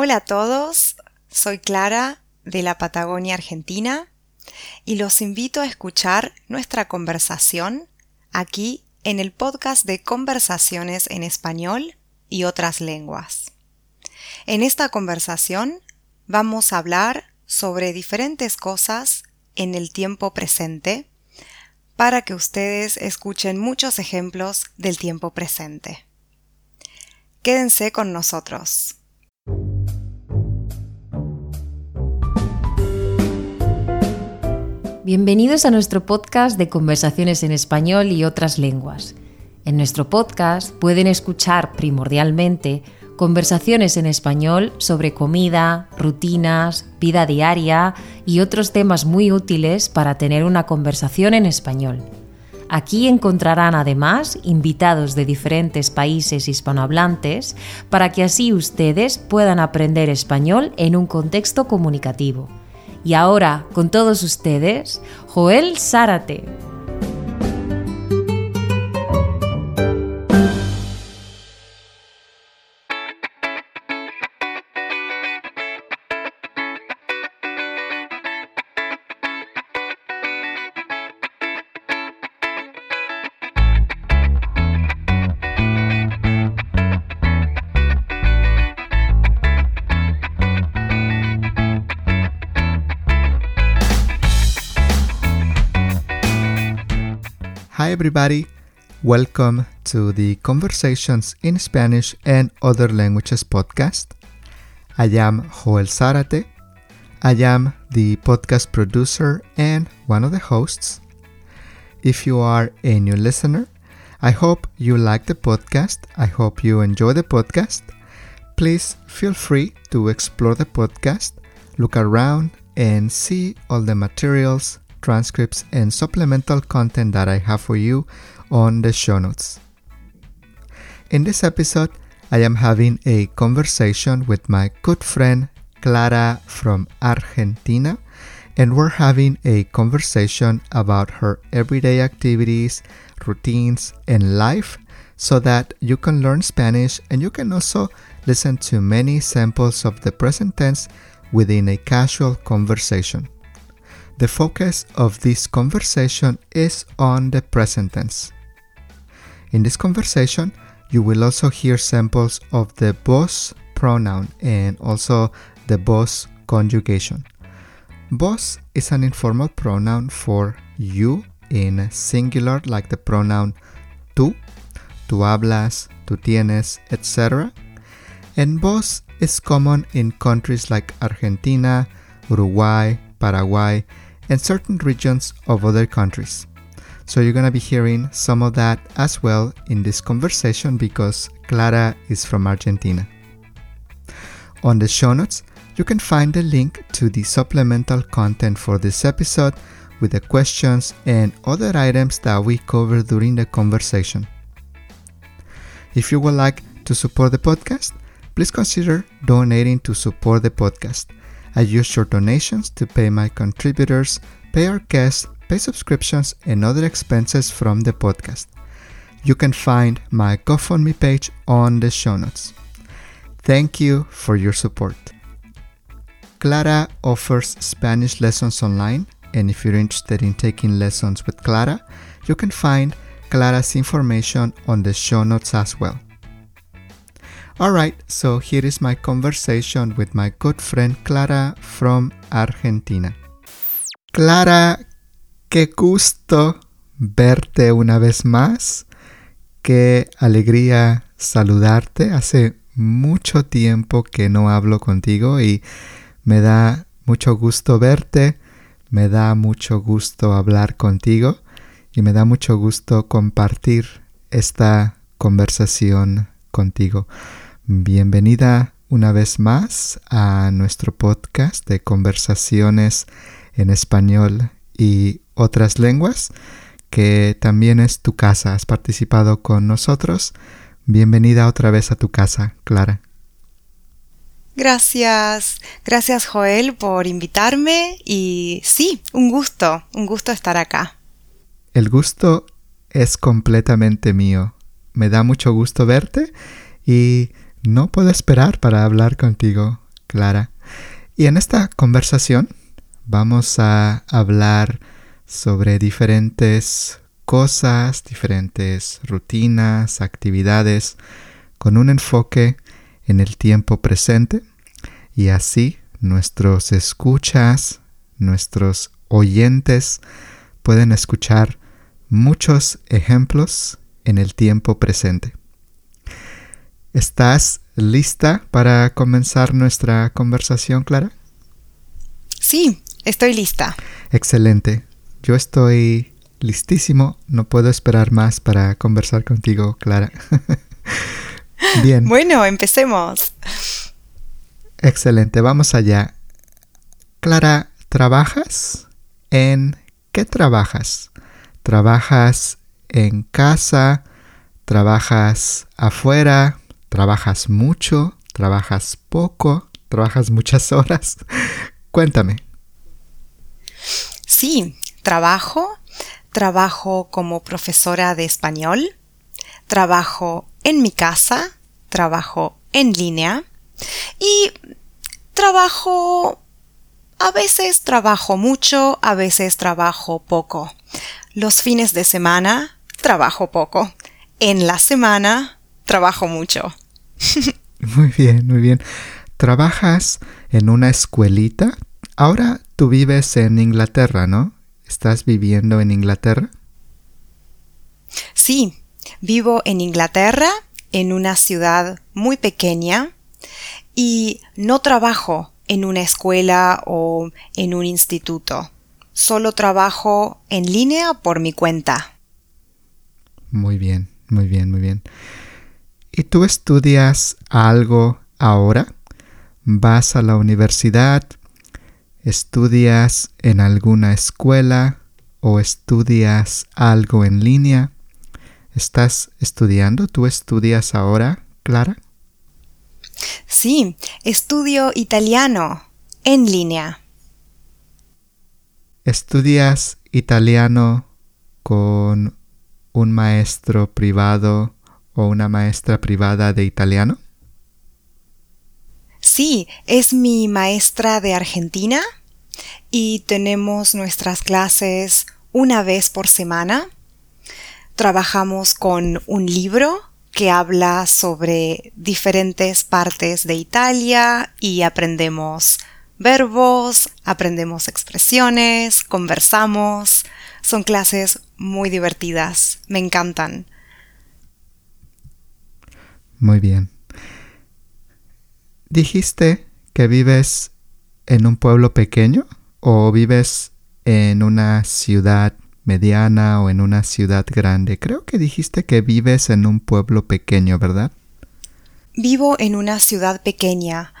Hola a todos, soy Clara de la Patagonia Argentina y los invito a escuchar nuestra conversación aquí en el podcast de Conversaciones en Español y otras lenguas. En esta conversación vamos a hablar sobre diferentes cosas en el tiempo presente para que ustedes escuchen muchos ejemplos del tiempo presente. Quédense con nosotros. Bienvenidos a nuestro podcast de conversaciones en español y otras lenguas. En nuestro podcast pueden escuchar primordialmente conversaciones en español sobre comida, rutinas, vida diaria y otros temas muy útiles para tener una conversación en español. Aquí encontrarán además invitados de diferentes países hispanohablantes para que así ustedes puedan aprender español en un contexto comunicativo. Y ahora, con todos ustedes, Joel Zárate. Everybody. Welcome to the Conversations in Spanish and Other Languages podcast. I am Joel Zárate. I am the podcast producer and one of the hosts. If you are a new listener, I hope you like the podcast. I hope you enjoy the podcast. Please feel free to explore the podcast, look around, and see all the materials transcripts, and supplemental content that I have for you on the show notes. In this episode, I am having a conversation with my good friend Clara from Argentina, and we're having a conversation about her everyday activities, routines, and life so that you can learn Spanish and you can also listen to many samples of the present tense within a casual conversation. The focus of this conversation is on the present tense. In this conversation, you will also hear samples of the vos pronoun and also the vos conjugation. Vos is an informal pronoun for you in singular, like the pronoun tú, tú hablas, tú tienes, etc. And vos is common in countries like Argentina, Uruguay, Paraguay, and certain regions of other countries. So you're gonna be hearing some of that as well in this conversation because Clara is from Argentina. On the show notes, you can find the link to the supplemental content for this episode with the questions and other items that we cover during the conversation. If you would like to support the podcast, please consider donating to support the podcast. I use your donations to pay my contributors, pay our guests, pay subscriptions, and other expenses from the podcast. You can find my GoFundMe page on the show notes. Thank you for your support. Clara offers Spanish lessons online, and if you're interested in taking lessons with Clara, you can find Clara's information on the show notes as well. Alright, so here is my conversation with my good friend Clara from Argentina. Clara, qué gusto verte una vez más. Qué alegría saludarte. Hace mucho tiempo que no hablo contigo y me da mucho gusto verte, me da mucho gusto hablar contigo y me da mucho gusto compartir esta conversación contigo. Bienvenida una vez más a nuestro podcast de conversaciones en español y otras lenguas, que también es tu casa. Has participado con nosotros. Bienvenida otra vez a tu casa, Clara. Gracias, gracias Joel por invitarme y sí, un gusto, un gusto estar acá. El gusto es completamente mío. Me da mucho gusto verte y no puedo esperar para hablar contigo. Clara. Y en esta conversación vamos a hablar sobre diferentes cosas, diferentes rutinas, actividades, con un enfoque en el tiempo presente y así nuestros escuchas, nuestros oyentes pueden escuchar muchos ejemplos en el tiempo presente. ¿Estás lista para comenzar nuestra conversación, Clara? Sí, estoy lista. Excelente. Yo estoy listísimo. No puedo esperar más para conversar contigo, Clara. Bien. Bueno, empecemos. Excelente, vamos allá. Clara, ¿trabajas? ¿En qué trabajas? ¿Trabajas en casa? ¿Trabajas afuera? ¿Trabajas mucho? ¿Trabajas poco? ¿Trabajas muchas horas? Cuéntame. Sí, trabajo. Trabajo como profesora de español. Trabajo en mi casa. Trabajo en línea. Y trabajo, a veces trabajo mucho, a veces trabajo poco. Los fines de semana trabajo poco. En la semana trabajo mucho. muy bien, muy bien. ¿Trabajas en una escuelita? Ahora tú vives en Inglaterra, ¿no? ¿Estás viviendo en Inglaterra? Sí, vivo en Inglaterra, en una ciudad muy pequeña y no trabajo en una escuela o en un instituto. Solo trabajo en línea por mi cuenta. Muy bien, muy bien, muy bien. ¿Y tú estudias algo ahora? ¿Vas a la universidad? ¿Estudias en alguna escuela o estudias algo en línea? ¿Estás estudiando? ¿Tú estudias ahora, Clara? Sí, estudio italiano en línea. ¿Estudias italiano con un maestro privado o una maestra privada de italiano? Sí, es mi maestra de Argentina y tenemos nuestras clases una vez por semana. Trabajamos con un libro que habla sobre diferentes partes de Italia y aprendemos verbos, aprendemos expresiones, conversamos. Son clases muy divertidas, me encantan. Muy bien. ¿Dijiste que vives en un pueblo pequeño o vives en una ciudad mediana o en una ciudad grande. Creo que dijiste que vives en un pueblo pequeño, ¿verdad? Vivo en una ciudad pequeña.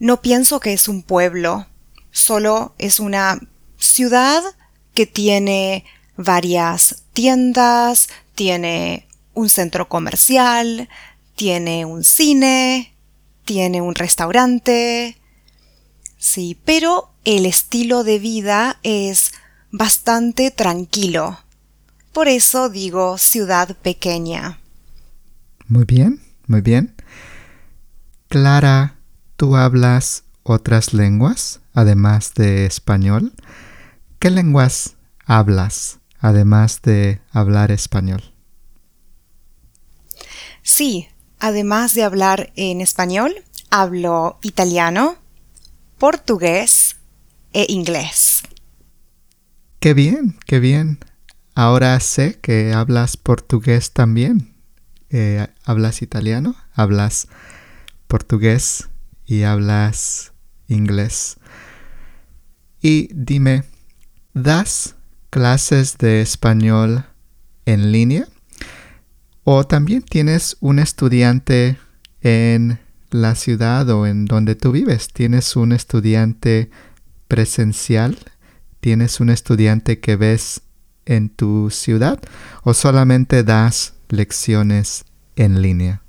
No pienso que es un pueblo, solo es una ciudad que tiene varias tiendas, tiene un centro comercial, tiene un cine, tiene un restaurante. Sí, pero el estilo de vida es bastante tranquilo. Por eso digo ciudad pequeña. Muy bien, muy bien. Clara, ¿tú hablas otras lenguas además de español? ¿Qué lenguas hablas además de hablar español? Sí, además de hablar en español, hablo italiano, portugués e inglés. Qué bien, qué bien. Ahora sé que hablas portugués también. Eh, hablas italiano, hablas portugués y hablas inglés. Y dime, ¿das clases de español en línea? ¿O también tienes un estudiante en la ciudad o en donde tú vives? ¿Tienes un estudiante presencial ¿Tienes un estudiante que ves en tu ciudad o solamente das lecciones en línea?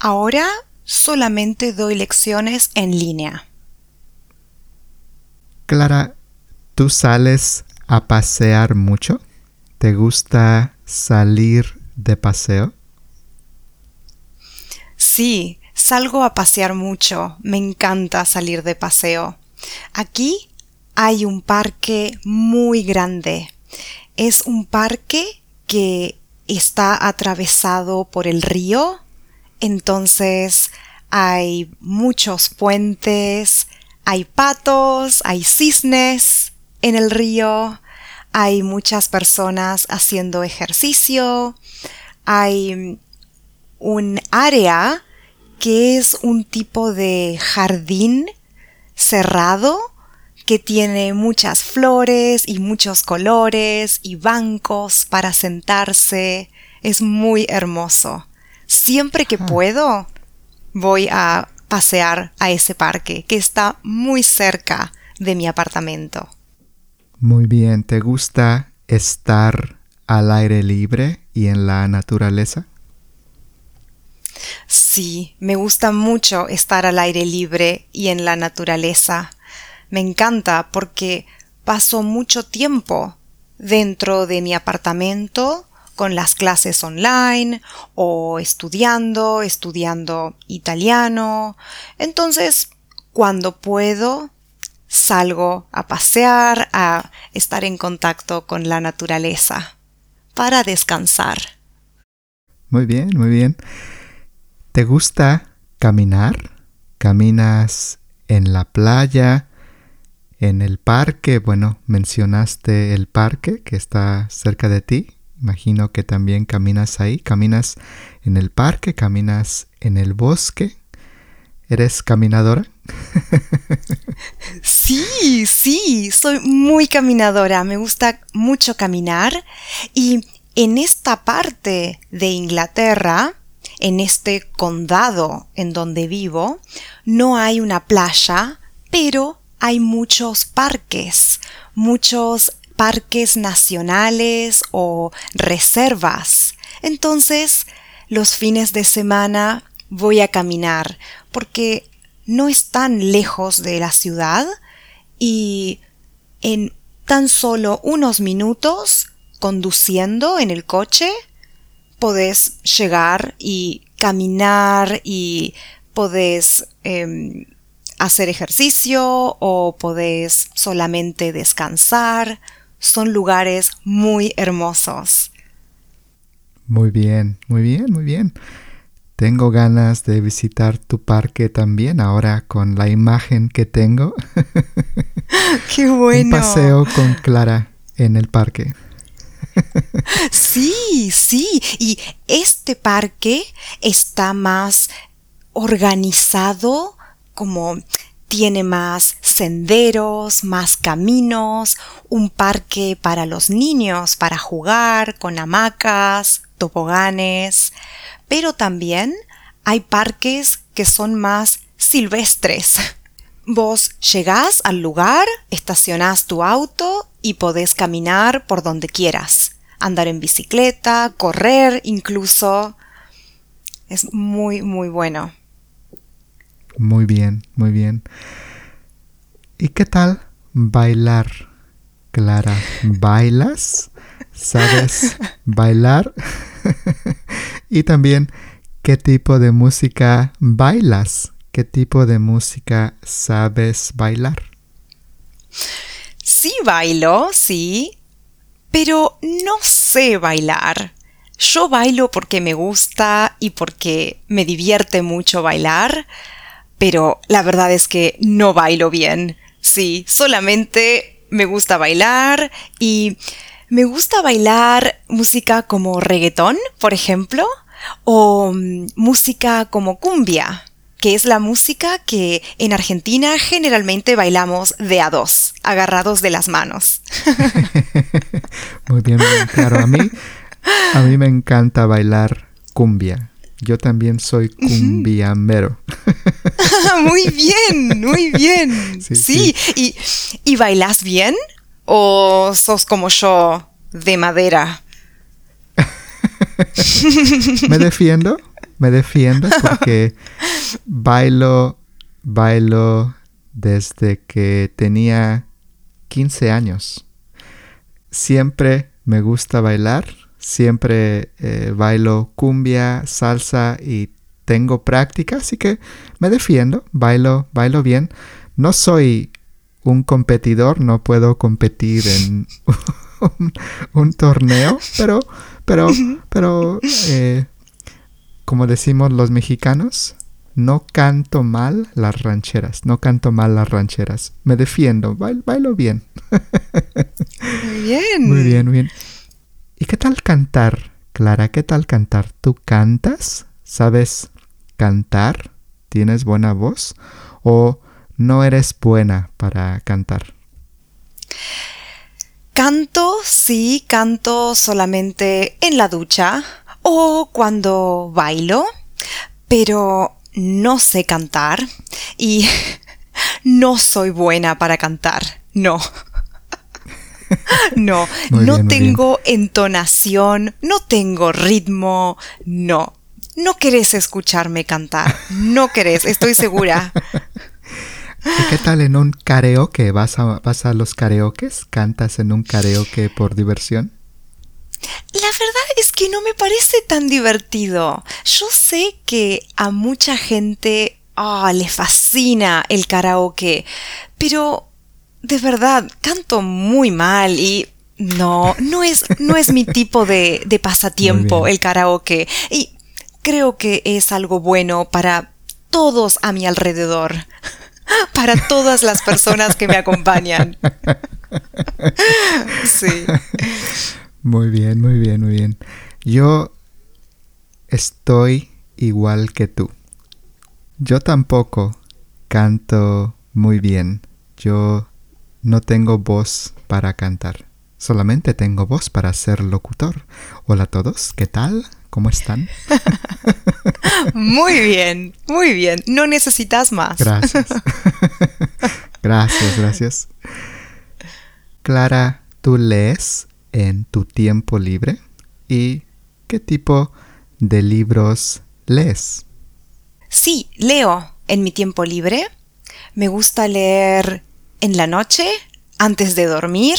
Ahora solamente doy lecciones en línea. Clara, ¿tú sales a pasear mucho? ¿Te gusta salir de paseo? Sí, salgo a pasear mucho, me encanta salir de paseo. Aquí hay un parque muy grande. Es un parque que está atravesado por el río, entonces hay muchos puentes, hay patos, hay cisnes en el río, hay muchas personas haciendo ejercicio, hay un área que es un tipo de jardín cerrado que tiene muchas flores y muchos colores y bancos para sentarse. Es muy hermoso. Siempre que puedo, voy a pasear a ese parque que está muy cerca de mi apartamento. Muy bien, ¿te gusta estar al aire libre y en la naturaleza? Sí, me gusta mucho estar al aire libre y en la naturaleza. Me encanta porque paso mucho tiempo dentro de mi apartamento con las clases online o estudiando, estudiando italiano. Entonces, cuando puedo, salgo a pasear, a estar en contacto con la naturaleza para descansar. Muy bien, muy bien. ¿Te gusta caminar? ¿Caminas en la playa? ¿En el parque? Bueno, mencionaste el parque que está cerca de ti. Imagino que también caminas ahí. ¿Caminas en el parque? ¿Caminas en el bosque? ¿Eres caminadora? sí, sí, soy muy caminadora. Me gusta mucho caminar. Y en esta parte de Inglaterra, en este condado en donde vivo, no hay una playa, pero hay muchos parques, muchos parques nacionales o reservas. Entonces, los fines de semana voy a caminar porque no están lejos de la ciudad y en tan solo unos minutos conduciendo en el coche podés llegar y caminar y podés em, hacer ejercicio o podés solamente descansar. Son lugares muy hermosos. Muy bien, muy bien, muy bien. Tengo ganas de visitar tu parque también ahora con la imagen que tengo. Qué bueno. Un paseo con Clara en el parque. Sí, sí. Y este parque está más organizado, como tiene más senderos, más caminos, un parque para los niños para jugar con hamacas, toboganes, pero también hay parques que son más silvestres. Vos llegás al lugar, estacionás tu auto y podés caminar por donde quieras. Andar en bicicleta, correr incluso. Es muy, muy bueno. Muy bien, muy bien. ¿Y qué tal bailar, Clara? ¿Bailas? ¿Sabes bailar? y también, ¿qué tipo de música bailas? ¿Qué tipo de música sabes bailar? Sí bailo, sí, pero no sé bailar. Yo bailo porque me gusta y porque me divierte mucho bailar, pero la verdad es que no bailo bien. Sí, solamente me gusta bailar y me gusta bailar música como reggaetón, por ejemplo, o mm, música como cumbia que es la música que en Argentina generalmente bailamos de a dos, agarrados de las manos. muy bien, claro. A mí, a mí me encanta bailar cumbia. Yo también soy cumbiamero. muy bien, muy bien. Sí, ¿Y, ¿Y bailas bien? ¿O sos como yo, de madera? me defiendo, me defiendo porque bailo, bailo desde que tenía 15 años. Siempre me gusta bailar, siempre eh, bailo cumbia, salsa y tengo práctica, así que me defiendo, bailo, bailo bien. No soy un competidor, no puedo competir en un, torneo, pero, pero, pero, eh, como decimos los mexicanos, no canto mal las rancheras, no canto mal las rancheras. Me defiendo, bailo, bien. Muy bien. Muy bien, muy bien. ¿Y qué tal cantar, Clara? ¿Qué tal cantar? ¿Tú cantas? ¿Sabes cantar? ¿Tienes buena voz? ¿O no eres buena para cantar? Canto, sí, canto solamente en la ducha o cuando bailo, pero no sé cantar y no soy buena para cantar, no. No, no tengo entonación, no tengo ritmo, no. No querés escucharme cantar, no querés, estoy segura. ¿Y qué tal en un karaoke? ¿Vas a, ¿Vas a los karaokes? ¿Cantas en un karaoke por diversión? La verdad es que no me parece tan divertido. Yo sé que a mucha gente ah, le fascina el karaoke, pero de verdad canto muy mal y no, no es, no es mi tipo de, de pasatiempo el karaoke. Y creo que es algo bueno para todos a mi alrededor. Para todas las personas que me acompañan. Sí. Muy bien, muy bien, muy bien. Yo estoy igual que tú. Yo tampoco canto muy bien. Yo no tengo voz para cantar. Solamente tengo voz para ser locutor. Hola a todos, ¿qué tal? ¿Cómo están? Muy bien, muy bien. No necesitas más. Gracias. gracias, gracias. Clara, ¿tú lees? en tu tiempo libre y qué tipo de libros lees. Sí, leo en mi tiempo libre. Me gusta leer en la noche, antes de dormir.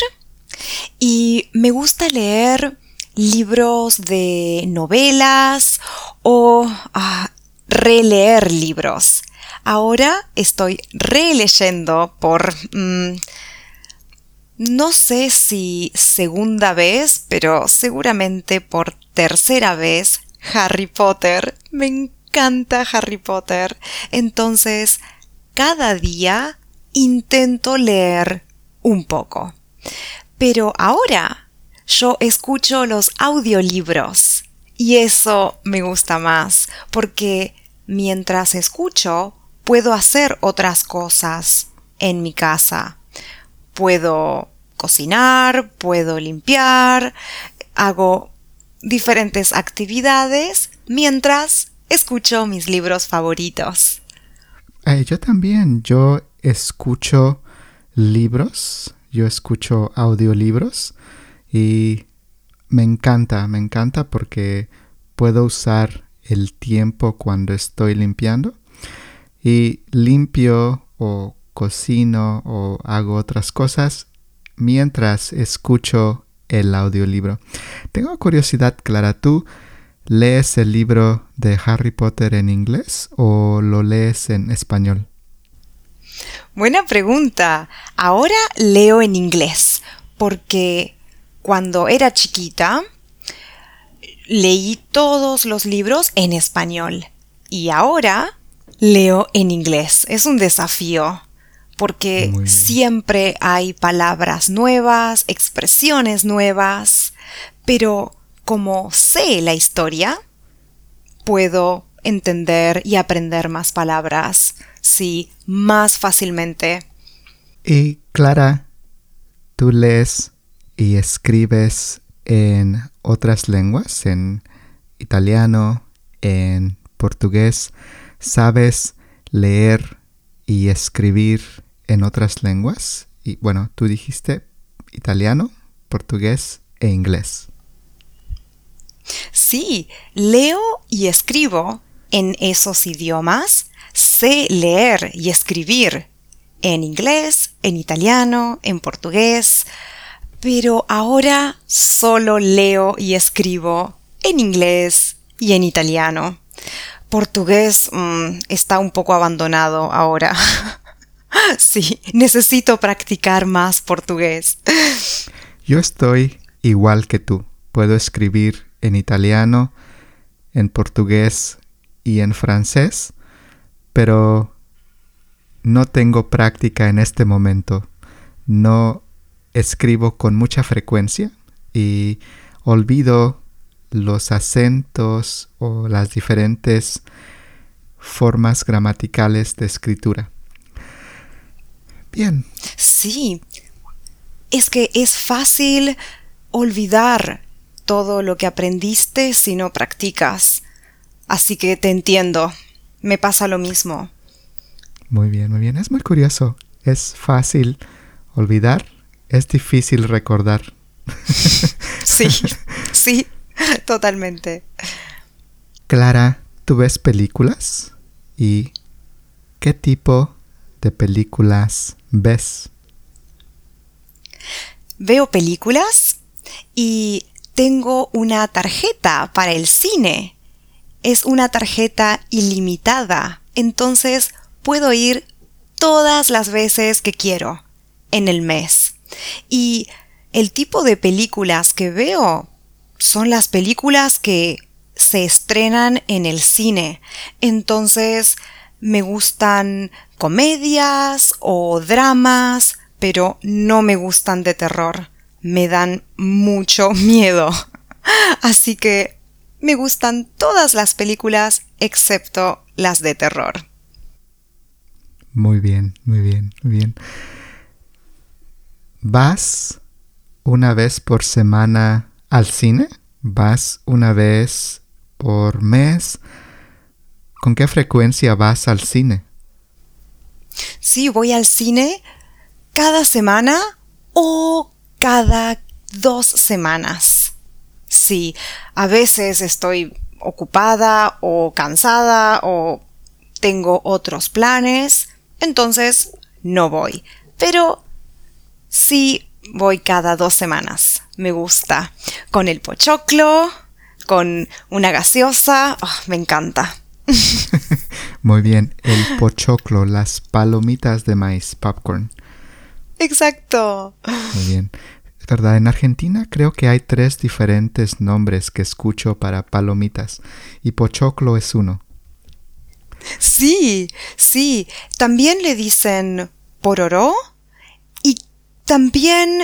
Y me gusta leer libros de novelas o ah, releer libros. Ahora estoy releyendo por mm, no sé si segunda vez, pero seguramente por tercera vez, Harry Potter. Me encanta Harry Potter. Entonces, cada día intento leer un poco. Pero ahora yo escucho los audiolibros y eso me gusta más porque mientras escucho puedo hacer otras cosas en mi casa puedo cocinar, puedo limpiar, hago diferentes actividades mientras escucho mis libros favoritos. Eh, yo también, yo escucho libros, yo escucho audiolibros y me encanta, me encanta porque puedo usar el tiempo cuando estoy limpiando y limpio o cocino o hago otras cosas mientras escucho el audiolibro. Tengo curiosidad, Clara, ¿tú lees el libro de Harry Potter en inglés o lo lees en español? Buena pregunta. Ahora leo en inglés porque cuando era chiquita leí todos los libros en español y ahora leo en inglés. Es un desafío porque siempre hay palabras nuevas, expresiones nuevas, pero como sé la historia, puedo entender y aprender más palabras, sí, más fácilmente. Y Clara, tú lees y escribes en otras lenguas, en italiano, en portugués, ¿sabes leer y escribir en otras lenguas. Y bueno, tú dijiste italiano, portugués e inglés. Sí, leo y escribo en esos idiomas. Sé leer y escribir en inglés, en italiano, en portugués, pero ahora solo leo y escribo en inglés y en italiano, portugués mm, está un poco abandonado ahora. sí, necesito practicar más portugués. Yo estoy igual que tú. Puedo escribir en italiano, en portugués y en francés, pero no tengo práctica en este momento. No escribo con mucha frecuencia y olvido los acentos o las diferentes formas gramaticales de escritura. Bien. Sí, es que es fácil olvidar todo lo que aprendiste si no practicas. Así que te entiendo. Me pasa lo mismo. Muy bien, muy bien. Es muy curioso. Es fácil olvidar, es difícil recordar. sí, sí, totalmente. Clara, ¿tú ves películas? ¿Y qué tipo de películas ves? Veo películas y tengo una tarjeta para el cine. Es una tarjeta ilimitada, entonces puedo ir todas las veces que quiero en el mes. Y el tipo de películas que veo son las películas que se estrenan en el cine. Entonces me gustan comedias o dramas, pero no me gustan de terror. Me dan mucho miedo. Así que me gustan todas las películas excepto las de terror. Muy bien, muy bien, muy bien. ¿Vas una vez por semana al cine? ¿Vas una vez por mes? ¿Con qué frecuencia vas al cine? Sí, voy al cine cada semana o cada dos semanas. Sí, a veces estoy ocupada o cansada o tengo otros planes, entonces no voy. Pero sí voy cada dos semanas. Me gusta. Con el pochoclo, con una gaseosa. Oh, me encanta. Muy bien, el pochoclo, las palomitas de maíz, popcorn. Exacto. Muy bien. Es verdad, en Argentina creo que hay tres diferentes nombres que escucho para palomitas y pochoclo es uno. Sí, sí. También le dicen pororó también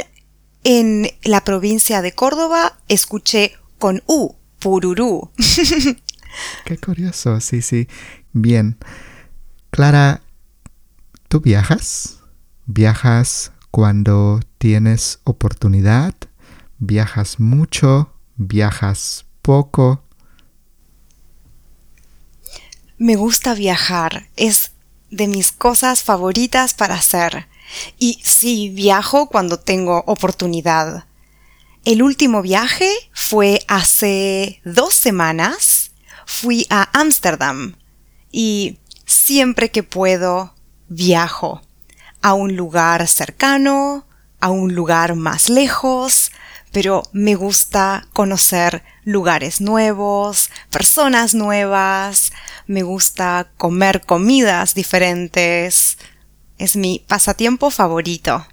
en la provincia de Córdoba escuché con U, pururú. Qué curioso, sí, sí. Bien. Clara, ¿tú viajas? ¿Viajas cuando tienes oportunidad? ¿Viajas mucho? ¿Viajas poco? Me gusta viajar, es de mis cosas favoritas para hacer. Y sí, viajo cuando tengo oportunidad. El último viaje fue hace dos semanas. Fui a Ámsterdam y siempre que puedo viajo a un lugar cercano, a un lugar más lejos, pero me gusta conocer lugares nuevos, personas nuevas, me gusta comer comidas diferentes. Es mi pasatiempo favorito.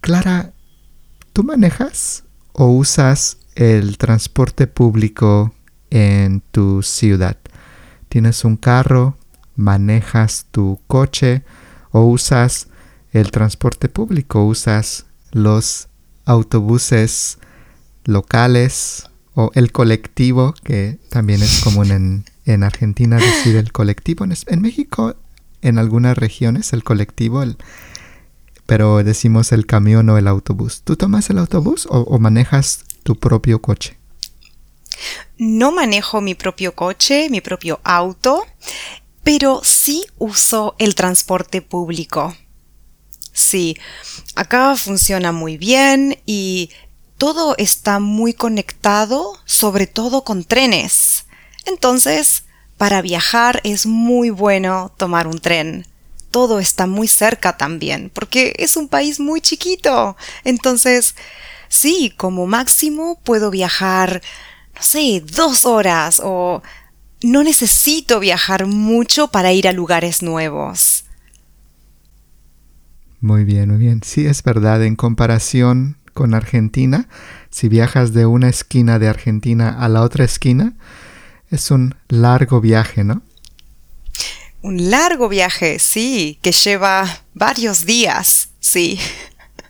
Clara, ¿tú manejas o usas el transporte público en tu ciudad? ¿Tienes un carro? ¿Manejas tu coche? ¿O usas el transporte público? ¿Usas los autobuses locales o el colectivo, que también es común en, en Argentina decir el colectivo. En, en, México, en algunas regiones, el colectivo, el, pero decimos el camión o el autobús. ¿Tú tomas el autobús o, o manejas tu propio coche? No manejo mi propio coche, mi propio auto, pero sí uso el transporte público. Sí, acá funciona muy bien y todo está muy conectado, sobre todo con trenes. Entonces, para viajar es muy bueno tomar un tren. Todo está muy cerca también, porque es un país muy chiquito. Entonces, sí, como máximo puedo viajar, no sé, dos horas o no necesito viajar mucho para ir a lugares nuevos. Muy bien, muy bien. Sí, es verdad, en comparación con Argentina, si viajas de una esquina de Argentina a la otra esquina, es un largo viaje, ¿no? Un largo viaje, sí, que lleva varios días, sí.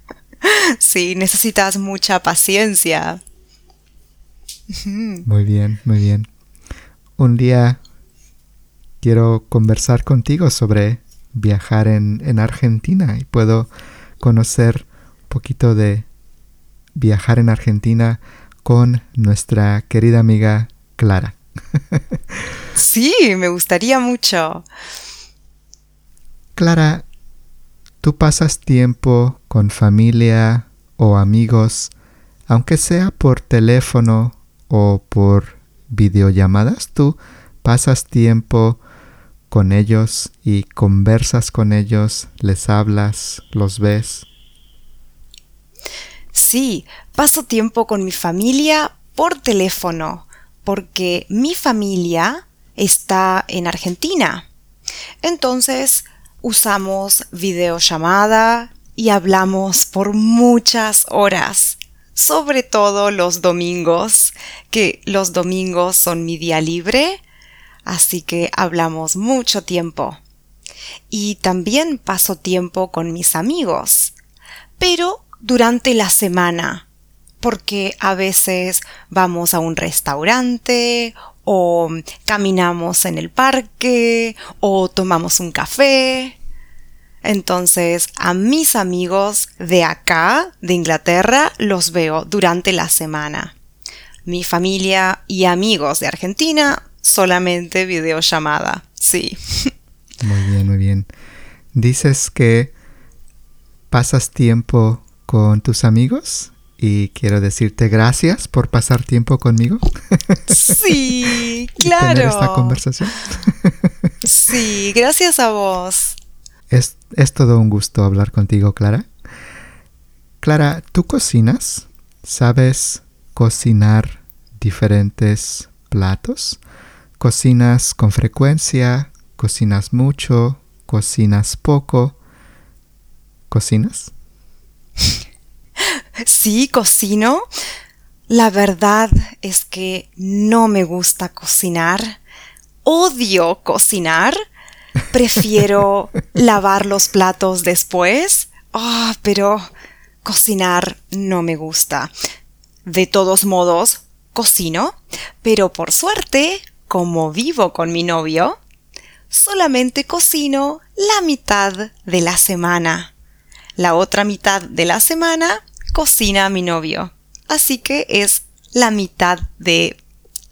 sí, necesitas mucha paciencia. Muy bien, muy bien. Un día quiero conversar contigo sobre viajar en, en Argentina y puedo conocer un poquito de viajar en Argentina con nuestra querida amiga Clara. Sí, me gustaría mucho. Clara, ¿tú pasas tiempo con familia o amigos, aunque sea por teléfono o por videollamadas? ¿Tú pasas tiempo con ellos y conversas con ellos, les hablas, los ves? Sí, paso tiempo con mi familia por teléfono, porque mi familia está en Argentina. Entonces, usamos videollamada y hablamos por muchas horas, sobre todo los domingos, que los domingos son mi día libre, así que hablamos mucho tiempo. Y también paso tiempo con mis amigos, pero durante la semana, porque a veces vamos a un restaurante o caminamos en el parque o tomamos un café. Entonces a mis amigos de acá, de Inglaterra, los veo durante la semana. Mi familia y amigos de Argentina, solamente videollamada, sí. Muy bien, muy bien. Dices que pasas tiempo con tus amigos y quiero decirte gracias por pasar tiempo conmigo. Sí, claro. tener esta conversación. Sí, gracias a vos. Es, es todo un gusto hablar contigo, Clara. Clara, ¿tú cocinas? ¿Sabes cocinar diferentes platos? ¿Cocinas con frecuencia? ¿Cocinas mucho? ¿Cocinas poco? ¿Cocinas? Sí, cocino. La verdad es que no me gusta cocinar. Odio cocinar. Prefiero lavar los platos después. Ah, pero cocinar no me gusta. De todos modos, cocino, pero por suerte, como vivo con mi novio, solamente cocino la mitad de la semana. La otra mitad de la semana cocina mi novio. Así que es la mitad de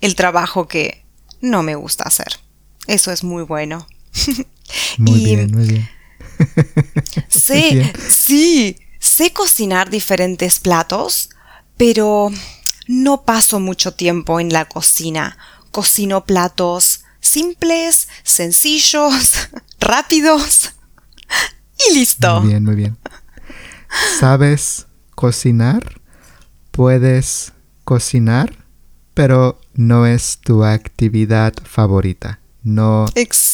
el trabajo que no me gusta hacer. Eso es muy bueno. Muy bien, muy bien. sé, sí, sé cocinar diferentes platos, pero no paso mucho tiempo en la cocina. Cocino platos simples, sencillos, rápidos y listo. Muy bien, muy bien. ¿Sabes cocinar? Puedes cocinar, pero no es tu actividad favorita. No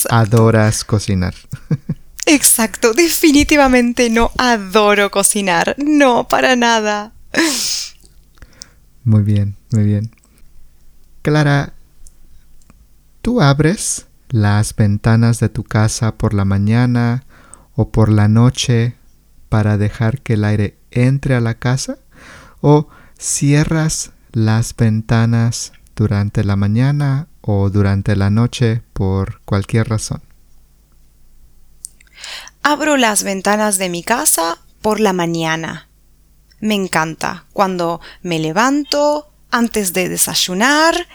adoras cocinar. Exacto, definitivamente no adoro cocinar. No, para nada. Muy bien, muy bien. Clara, ¿tú abres las ventanas de tu casa por la mañana o por la noche para dejar que el aire entre a la casa? ¿O cierras las ventanas durante la mañana o durante la noche por cualquier razón? Abro las ventanas de mi casa por la mañana. Me encanta cuando me levanto antes de desayunar,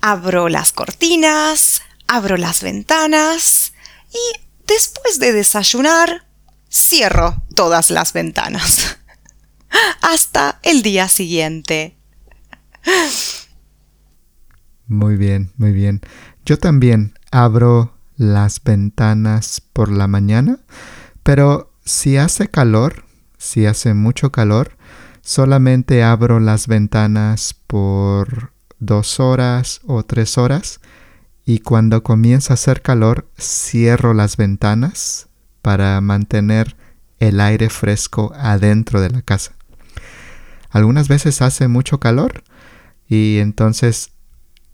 abro las cortinas, abro las ventanas y después de desayunar cierro todas las ventanas. Hasta el día siguiente. Muy bien, muy bien. Yo también abro las ventanas por la mañana, pero si hace calor, si hace mucho calor, solamente abro las ventanas por dos horas o tres horas y cuando comienza a hacer calor cierro las ventanas para mantener el aire fresco adentro de la casa. Algunas veces hace mucho calor y entonces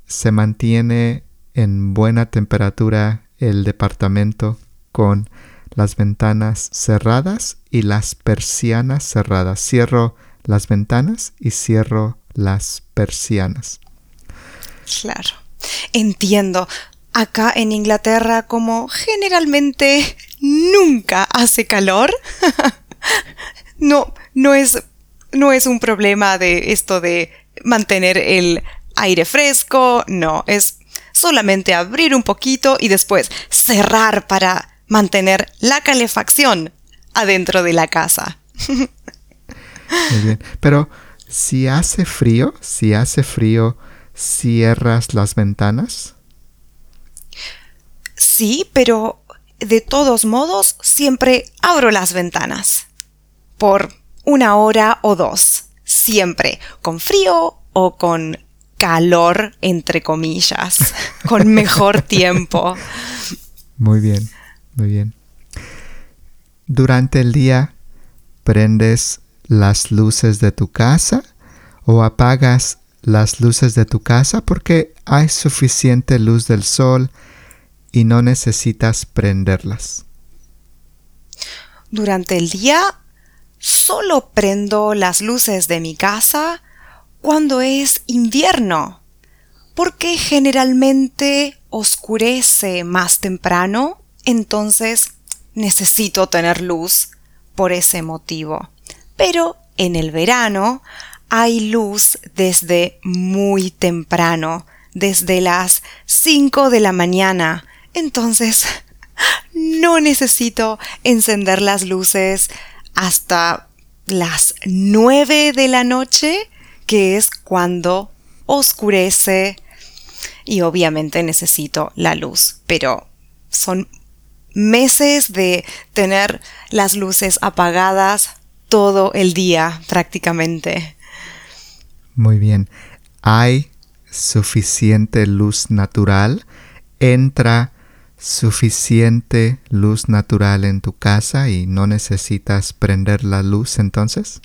se mantiene en buena temperatura el departamento con las ventanas cerradas y las persianas cerradas. Cierro las ventanas y cierro las persianas. Claro. Entiendo. Acá en Inglaterra, como generalmente nunca hace calor, no, no es, no es un problema de esto de mantener el aire fresco, no, es solamente abrir un poquito y después cerrar para mantener la calefacción adentro de la casa. Muy bien. Pero si hace frío, si hace frío, ¿cierras las ventanas? Sí, pero de todos modos siempre abro las ventanas. Por una hora o dos. Siempre. Con frío o con calor, entre comillas. con mejor tiempo. Muy bien, muy bien. Durante el día, ¿prendes las luces de tu casa o apagas las luces de tu casa porque hay suficiente luz del sol y no necesitas prenderlas. Durante el día solo prendo las luces de mi casa cuando es invierno, porque generalmente oscurece más temprano, entonces necesito tener luz por ese motivo. Pero en el verano hay luz desde muy temprano, desde las 5 de la mañana. Entonces, no necesito encender las luces hasta las 9 de la noche, que es cuando oscurece y obviamente necesito la luz, pero son meses de tener las luces apagadas todo el día prácticamente. Muy bien. Hay suficiente luz natural. Entra suficiente luz natural en tu casa y no necesitas prender la luz entonces.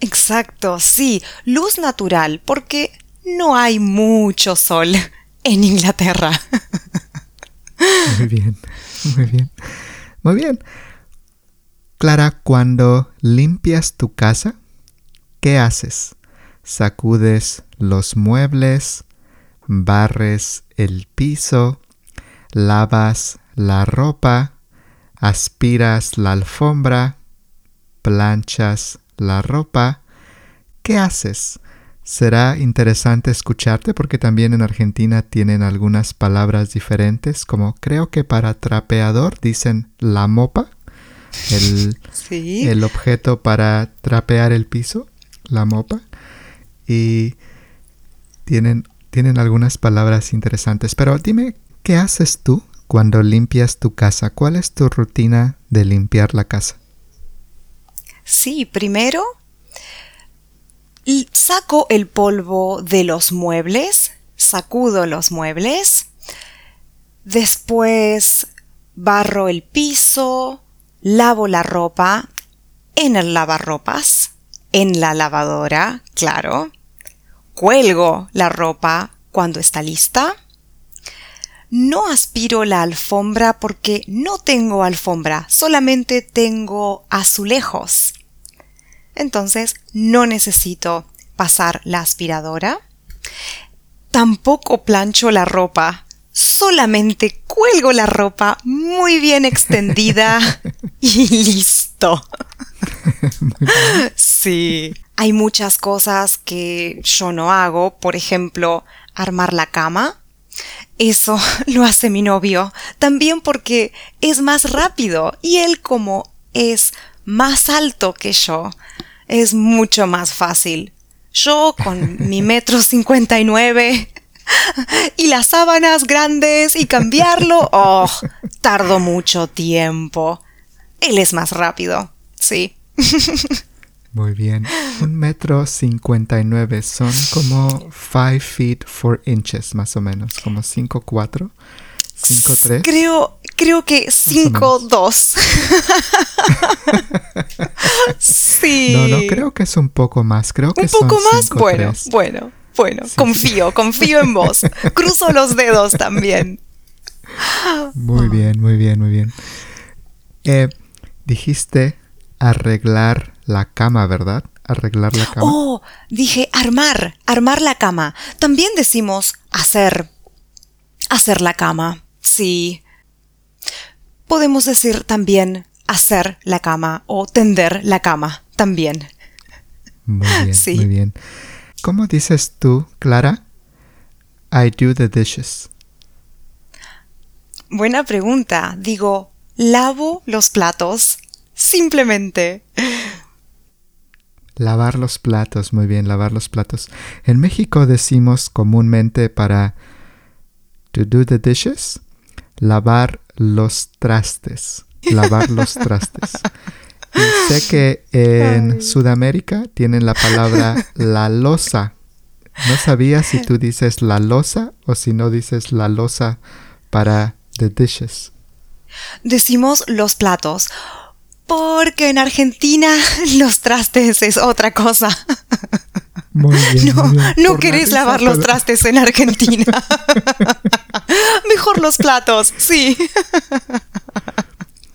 Exacto, sí, luz natural, porque no hay mucho sol en Inglaterra. Muy bien, muy bien. Muy bien. Clara, cuando limpias tu casa, ¿qué haces? sacudes los muebles, barres el piso, lavas la ropa, aspiras la alfombra, planchas la ropa. ¿Qué haces? Será interesante escucharte porque también en Argentina tienen algunas palabras diferentes, como creo que para trapeador dicen la mopa, el, el objeto para trapear el piso, la mopa y tienen, tienen algunas palabras interesantes. Pero dime, ¿qué haces tú cuando limpias tu casa? ¿Cuál es tu rutina de limpiar la casa? Sí, primero saco el polvo de los muebles, sacudo los muebles, después barro el piso, lavo la ropa en el lavarropas, en la lavadora, claro, cuelgo la ropa cuando está lista. No aspiro la alfombra porque no tengo alfombra, solamente tengo azulejos. Entonces no necesito pasar la aspiradora. Tampoco plancho la ropa, solamente cuelgo la ropa muy bien extendida y listo. sí. Hay muchas cosas que yo no hago, por ejemplo, armar la cama. Eso lo hace mi novio, también porque es más rápido y él como es más alto que yo, es mucho más fácil. Yo con mi metro cincuenta y nueve y las sábanas grandes y cambiarlo, oh, tardo mucho tiempo. Él es más rápido, sí. Muy bien. Un metro cincuenta y nueve son como five feet four inches, más o menos. Como cinco cuatro, cinco tres. Creo, creo que cinco dos. sí. No, no, creo que es un poco más. Creo que ¿Un son poco más? cinco, bueno, tres. bueno, bueno. Confío, confío en vos. Cruzo los dedos también. Muy bien, muy bien, muy bien. Eh, dijiste arreglar la cama, ¿verdad? Arreglar la cama. Oh, dije armar, armar la cama. También decimos hacer. Hacer la cama. Sí. Podemos decir también hacer la cama o tender la cama también. Muy bien, sí. muy bien. ¿Cómo dices tú, Clara? I do the dishes. Buena pregunta. Digo, lavo los platos. Simplemente. Lavar los platos, muy bien, lavar los platos. En México decimos comúnmente para to do the dishes, lavar los trastes. Lavar los trastes. Y sé que en Ay. Sudamérica tienen la palabra la losa. No sabía si tú dices la losa o si no dices la losa para the dishes. Decimos los platos. Porque en Argentina los trastes es otra cosa. Muy bien. No, muy bien. no Por querés lavar los trastes en Argentina. Mejor los platos, sí.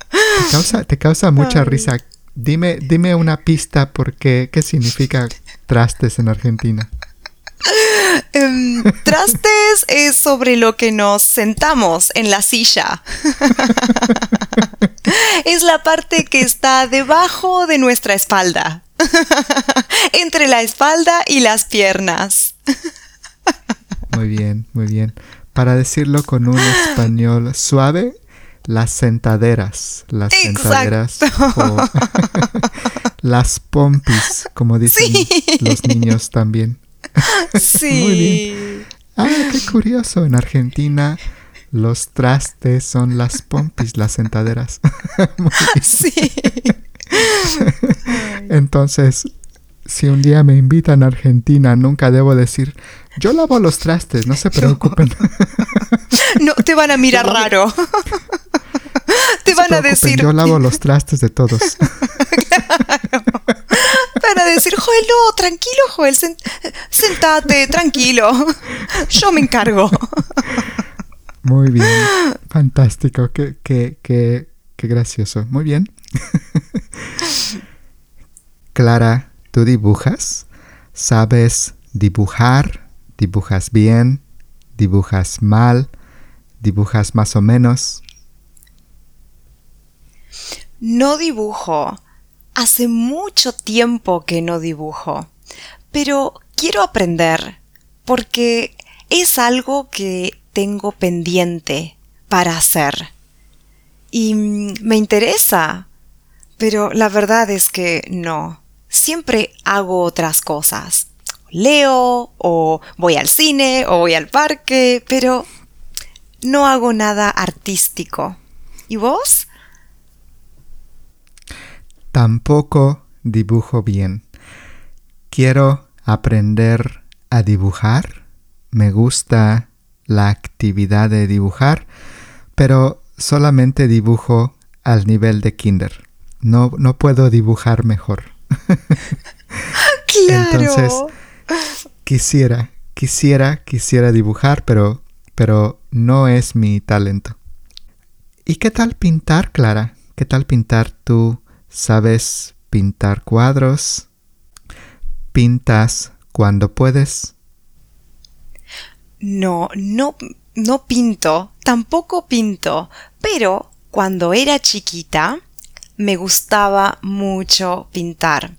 Te causa, te causa mucha Ay. risa. Dime, dime una pista porque qué significa trastes en Argentina. Em, trastes es sobre lo que nos sentamos en la silla. es la parte que está debajo de nuestra espalda. Entre la espalda y las piernas. Muy bien, muy bien. Para decirlo con un español suave, las sentaderas. Las sentaderas. o las pompis, como dicen Sí. los niños también. Sí. Muy bien. Ah, qué curioso. En Argentina los trastes son las pompis, las sentaderas. Sí. Entonces, si un día me invitan a Argentina, nunca debo decir, yo lavo los trastes, no se preocupen. No, te van a mirar raro. Te No van a decir. Yo lavo los trastes de todos. Van a decir, Joel, no, tranquilo, Joel, sen- sentate, tranquilo. Yo me encargo. Muy bien. Fantástico. Qué, qué, qué, qué gracioso. Muy bien. Clara, ¿tú dibujas? ¿Sabes dibujar? ¿Dibujas bien? ¿Dibujas mal? ¿Dibujas más o menos? No dibujo. Hace mucho tiempo que no dibujo. Pero quiero aprender porque es algo que tengo pendiente para hacer. Y me interesa. Pero la verdad es que no. Siempre hago otras cosas. Leo o voy al cine o voy al parque, pero no hago nada artístico. ¿Y vos? Tampoco dibujo bien. Quiero aprender a dibujar. Me gusta la actividad de dibujar, pero solamente dibujo al nivel de kinder. No, no puedo dibujar mejor. Claro. Entonces, quisiera, quisiera, quisiera dibujar, pero, pero no es mi talento. ¿Y qué tal pintar, Clara? ¿Qué tal pintar? ¿Tú sabes pintar cuadros? ¿Pintas cuando puedes? No, no, no pinto, tampoco pinto, pero cuando era chiquita me gustaba mucho pintar.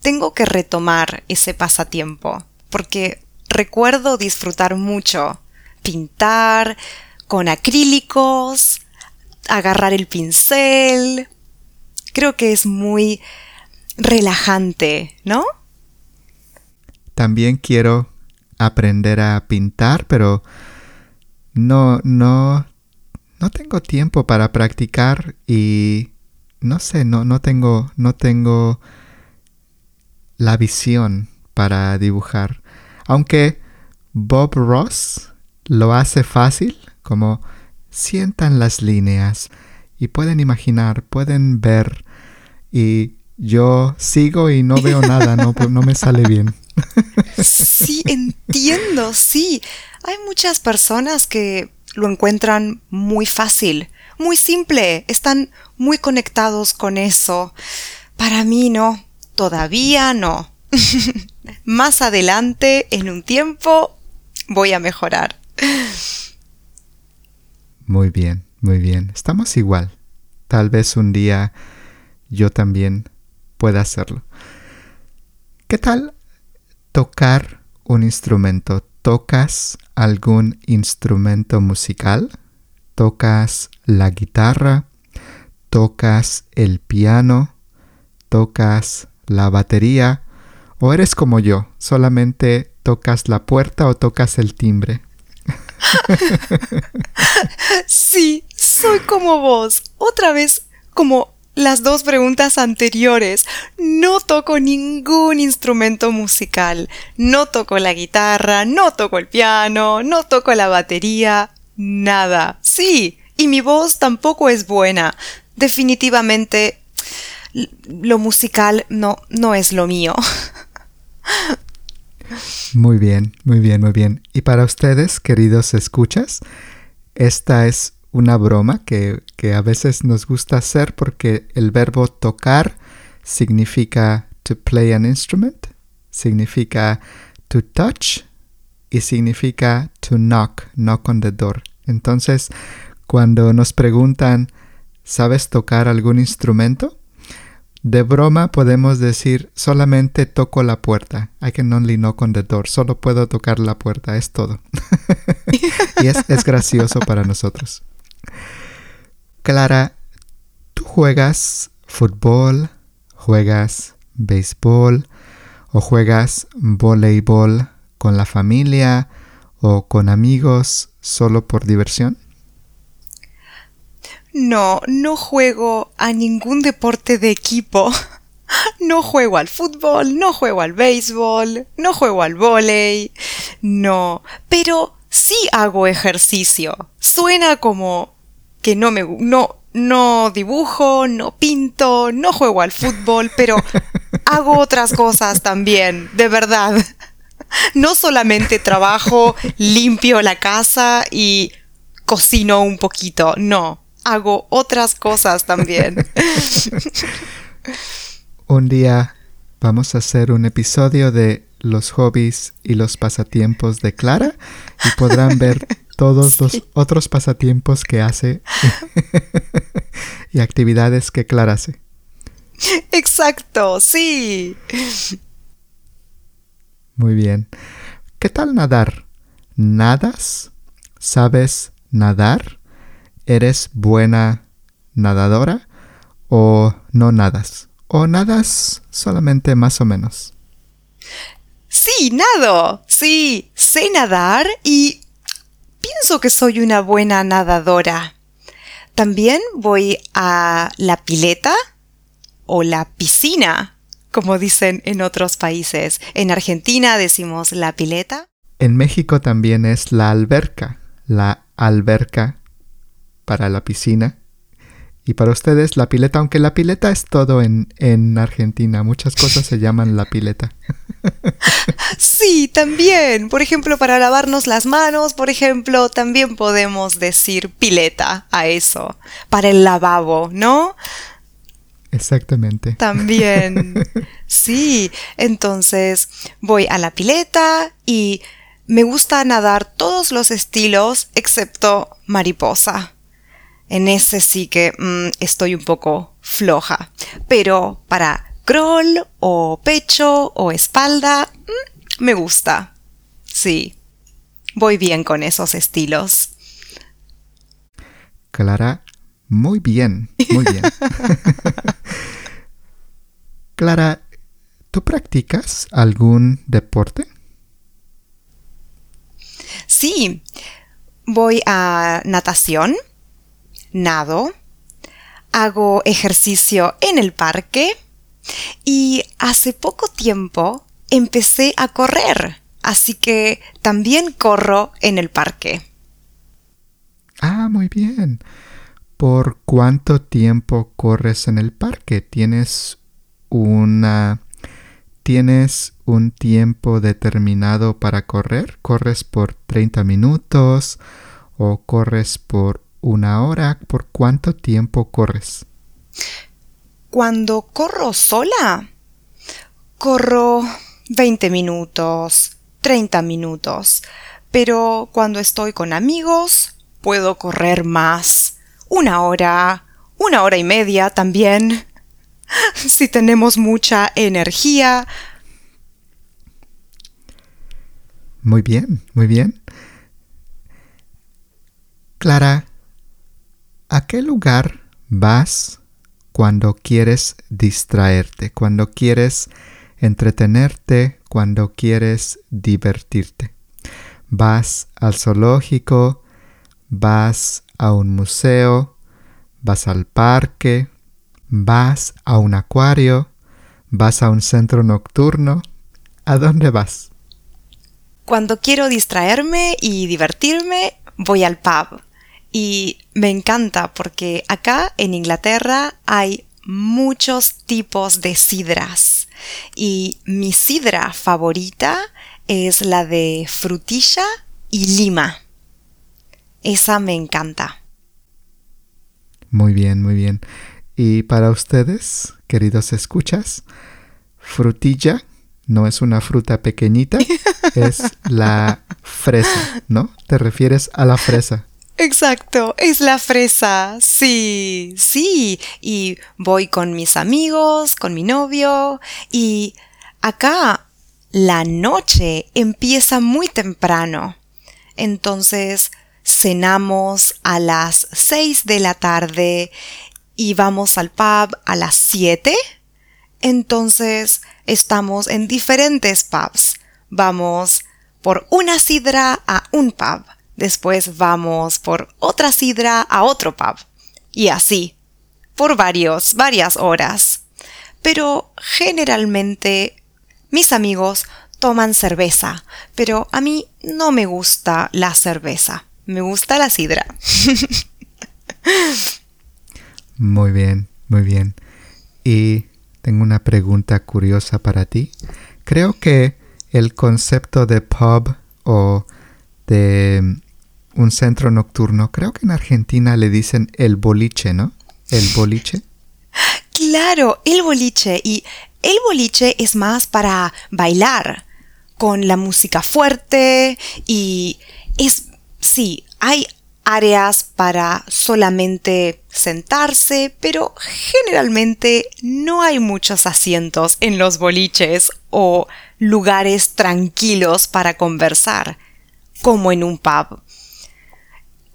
Tengo que retomar ese pasatiempo, porque recuerdo disfrutar mucho pintar con acrílicos, agarrar el pincel. Creo que es muy relajante, ¿no? También quiero aprender a pintar, pero no, no, no tengo tiempo para practicar y no sé, no, no tengo, no tengo la visión para dibujar. Aunque Bob Ross lo hace fácil, como sientan las líneas y pueden imaginar, pueden ver y yo sigo y no veo nada, no, no me sale bien. Sí, entiendo, sí. Hay muchas personas que lo encuentran muy fácil, muy simple, están muy conectados con eso. Para mí no, todavía no. Más adelante, en un tiempo, voy a mejorar. Muy bien, muy bien. Estamos igual. Tal vez un día yo también pueda hacerlo. ¿Qué tal tocar un instrumento? ¿Tocas algún instrumento musical? ¿Tocas la guitarra? ¿Tocas el piano? ¿Tocas la batería? ¿O eres como yo? ¿Solamente tocas la puerta o tocas el timbre? Sí, soy como vos. Otra vez, como las dos preguntas anteriores. No toco ningún instrumento musical. No toco la guitarra, no toco el piano, no toco la batería, nada. Sí, y mi voz tampoco es buena. Definitivamente lo musical no, no es lo mío. Muy bien, muy bien, muy bien. Y para ustedes, queridos escuchas, esta es una broma que, a veces nos gusta hacer porque el verbo tocar significa to play an instrument, significa to touch y significa to knock, knock on the door. Entonces, cuando nos preguntan, ¿sabes tocar algún instrumento? De broma podemos decir solamente toco la puerta. I can only knock on the door. Solo puedo tocar la puerta, es todo. y es, es gracioso para nosotros. Clara, ¿tú juegas fútbol, juegas béisbol o juegas voleibol con la familia o con amigos solo por diversión? No, no juego a ningún deporte de equipo. No juego al fútbol, no juego al béisbol, no juego al volei. No, pero sí hago ejercicio. Suena como que no me no no dibujo, no pinto, no juego al fútbol, pero hago otras cosas también, de verdad. No solamente trabajo, limpio la casa y cocino un poquito, no, hago otras cosas también. Un día vamos a hacer un episodio de los hobbies y los pasatiempos de Clara y podrán ver todos los otros pasatiempos que hace y actividades que Clara hace. Exacto, sí. Muy bien. ¿Qué tal nadar? ¿Nadas? ¿Sabes nadar? ¿Eres buena nadadora? ¿O no nadas? ¿O nadas solamente más o menos? Sí, nado. Sí, sé nadar y pienso que soy una buena nadadora. También voy a la pileta o la piscina, como dicen en otros países. En Argentina decimos la pileta. En México también es la alberca, la alberca para la piscina. Y para ustedes la pileta, aunque la pileta es todo en, en Argentina, muchas cosas se llaman la pileta. Sí, también. Por ejemplo, para lavarnos las manos, por ejemplo, también podemos decir pileta a eso. Para el lavabo, ¿no? Exactamente. También. Sí, entonces voy a la pileta y me gusta nadar todos los estilos excepto mariposa. En ese sí que mm, estoy un poco floja. Pero para crawl o pecho o espalda, mm, me gusta. Sí, voy bien con esos estilos. Clara, muy bien, muy bien. Clara, ¿tú practicas algún deporte? Sí, voy a natación, nado, hago ejercicio en el parque, Y hace poco tiempo empecé a correr, así que también corro en el parque. Ah, muy bien. ¿Por cuánto tiempo corres en el parque? ¿Tienes una tienes un tiempo determinado para correr? ¿Corres por 30 minutos o corres por una hora? ¿Por cuánto tiempo corres? Cuando corro sola, corro 20 minutos, 30 minutos, pero cuando estoy con amigos, puedo correr más una hora, una hora y media también. Si tenemos mucha energía. Muy bien, muy bien. Clara, ¿a qué lugar vas cuando quieres distraerte, cuando quieres entretenerte, cuando quieres divertirte? ¿Vas al zoológico? ¿Vas a un museo, vas al parque, vas a un acuario, vas a un centro nocturno. ¿A dónde vas? Cuando quiero distraerme y divertirme, voy al pub. Y me encanta porque acá en Inglaterra hay muchos tipos de sidras. Y mi sidra favorita es la de frutilla y lima. Esa me encanta. Muy bien, muy bien. Y para ustedes, queridos escuchas, frutilla no es una fruta pequeñita, es la fresa, ¿no? Te refieres a la fresa. Exacto, es la fresa, sí, sí. Y voy con mis amigos, con mi novio, y acá la noche empieza muy temprano. Entonces cenamos a las 6 de la tarde y vamos al pub a las 7. Entonces estamos en diferentes pubs. Vamos por una sidra a un pub. Después vamos por otra sidra a otro pub. Y así, por varios, varias horas. Pero generalmente mis amigos toman cerveza, pero a mí no me gusta la cerveza. Me gusta la sidra. muy bien, muy bien. Y tengo una pregunta curiosa para ti. Creo que el concepto de pub o de un centro nocturno, creo que en Argentina le dicen el boliche, ¿no? El boliche. Claro, el boliche. Y el boliche es más para bailar, con la música fuerte y es Sí, hay áreas para solamente sentarse, pero generalmente no hay muchos asientos en los boliches o lugares tranquilos para conversar, como en un pub.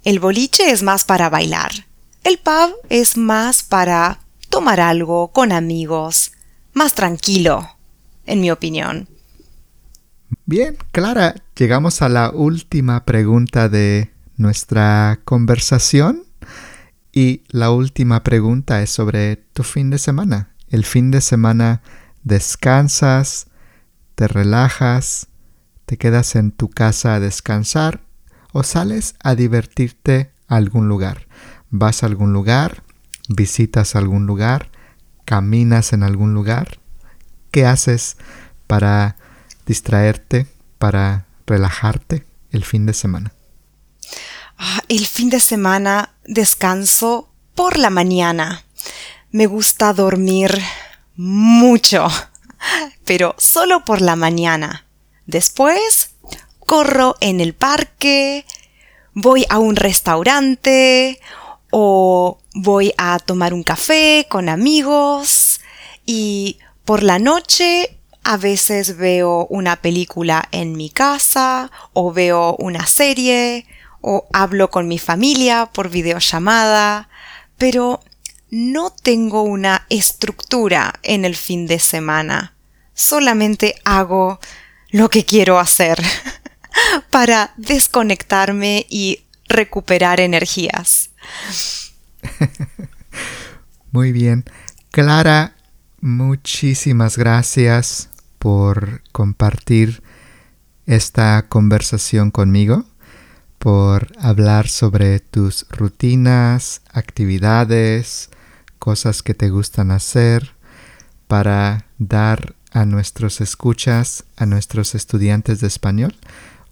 El boliche es más para bailar. El pub es más para tomar algo con amigos, más tranquilo, en mi opinión. Bien, Clara, llegamos a la última pregunta de nuestra conversación. Y la última pregunta es sobre tu fin de semana. El fin de semana descansas, te relajas, te quedas en tu casa a descansar o sales a divertirte a algún lugar. Vas a algún lugar, visitas algún lugar, caminas en algún lugar. ¿Qué haces para distraerte, para relajarte el fin de semana? Ah, el fin de semana descanso por la mañana. Me gusta dormir mucho, pero solo por la mañana. Después corro en el parque, voy a un restaurante o voy a tomar un café con amigos y por la noche a veces veo una película en mi casa o veo una serie o hablo con mi familia por videollamada, pero no tengo una estructura en el fin de semana. Solamente hago lo que quiero hacer para desconectarme y recuperar energías. Muy bien. Clara, Muchísimas gracias por compartir esta conversación conmigo, por hablar sobre tus rutinas, actividades, cosas que te gustan hacer, para dar a nuestros escuchas, a nuestros estudiantes de español,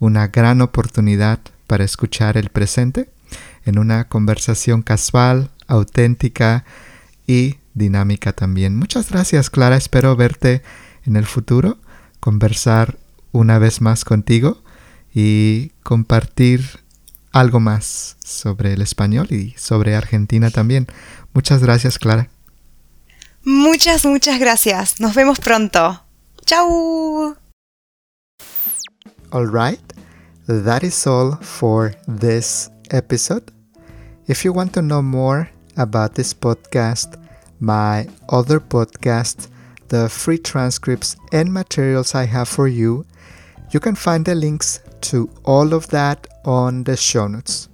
una gran oportunidad para escuchar el presente en una conversación casual, auténtica y dinámica también. Muchas gracias Clara, espero verte en el futuro, conversar una vez más contigo y compartir algo más sobre el español y sobre Argentina también. Muchas gracias Clara. Muchas, muchas gracias. Nos vemos pronto. All right, that is all for this episode. If you want to know more about this podcast, my other podcast, the free transcripts and materials I have for you, you can find the links to all of that on the show notes.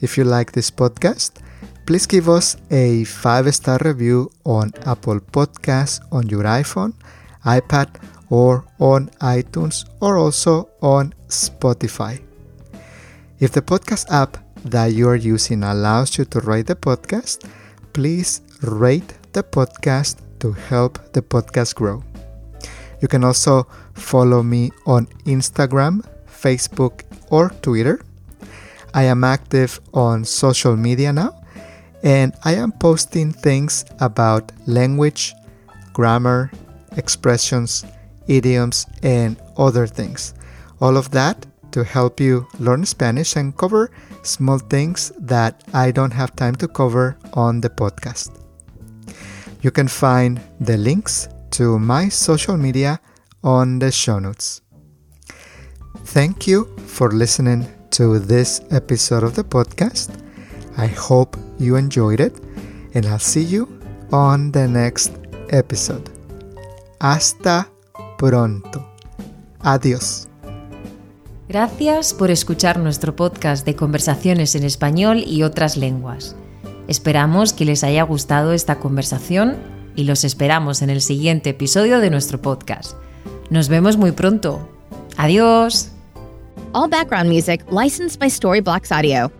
If you like this podcast, please give us a five star review on Apple Podcasts on your iPhone, iPad, or on iTunes, or also on Spotify. If the podcast app that you are using allows you to rate the podcast, please rate the podcast to help the podcast grow. You can also follow me on Instagram, Facebook, or Twitter. I am active on social media now, and I am posting things about language, grammar, expressions, idioms, and other things. All of that to help you learn Spanish and cover small things that I don't have time to cover on the podcast. You can find the links to my social media on the show notes. Thank you for listening to this episode of the podcast. I hope you enjoyed it, and I'll see you on the next episode. Hasta pronto. Adiós. Gracias por escuchar nuestro podcast de conversaciones en español y otras lenguas. Esperamos que les haya gustado esta conversación y los esperamos en el siguiente episodio de nuestro podcast. Nos vemos muy pronto. Adiós. All background music licensed by Storyblocks Audio.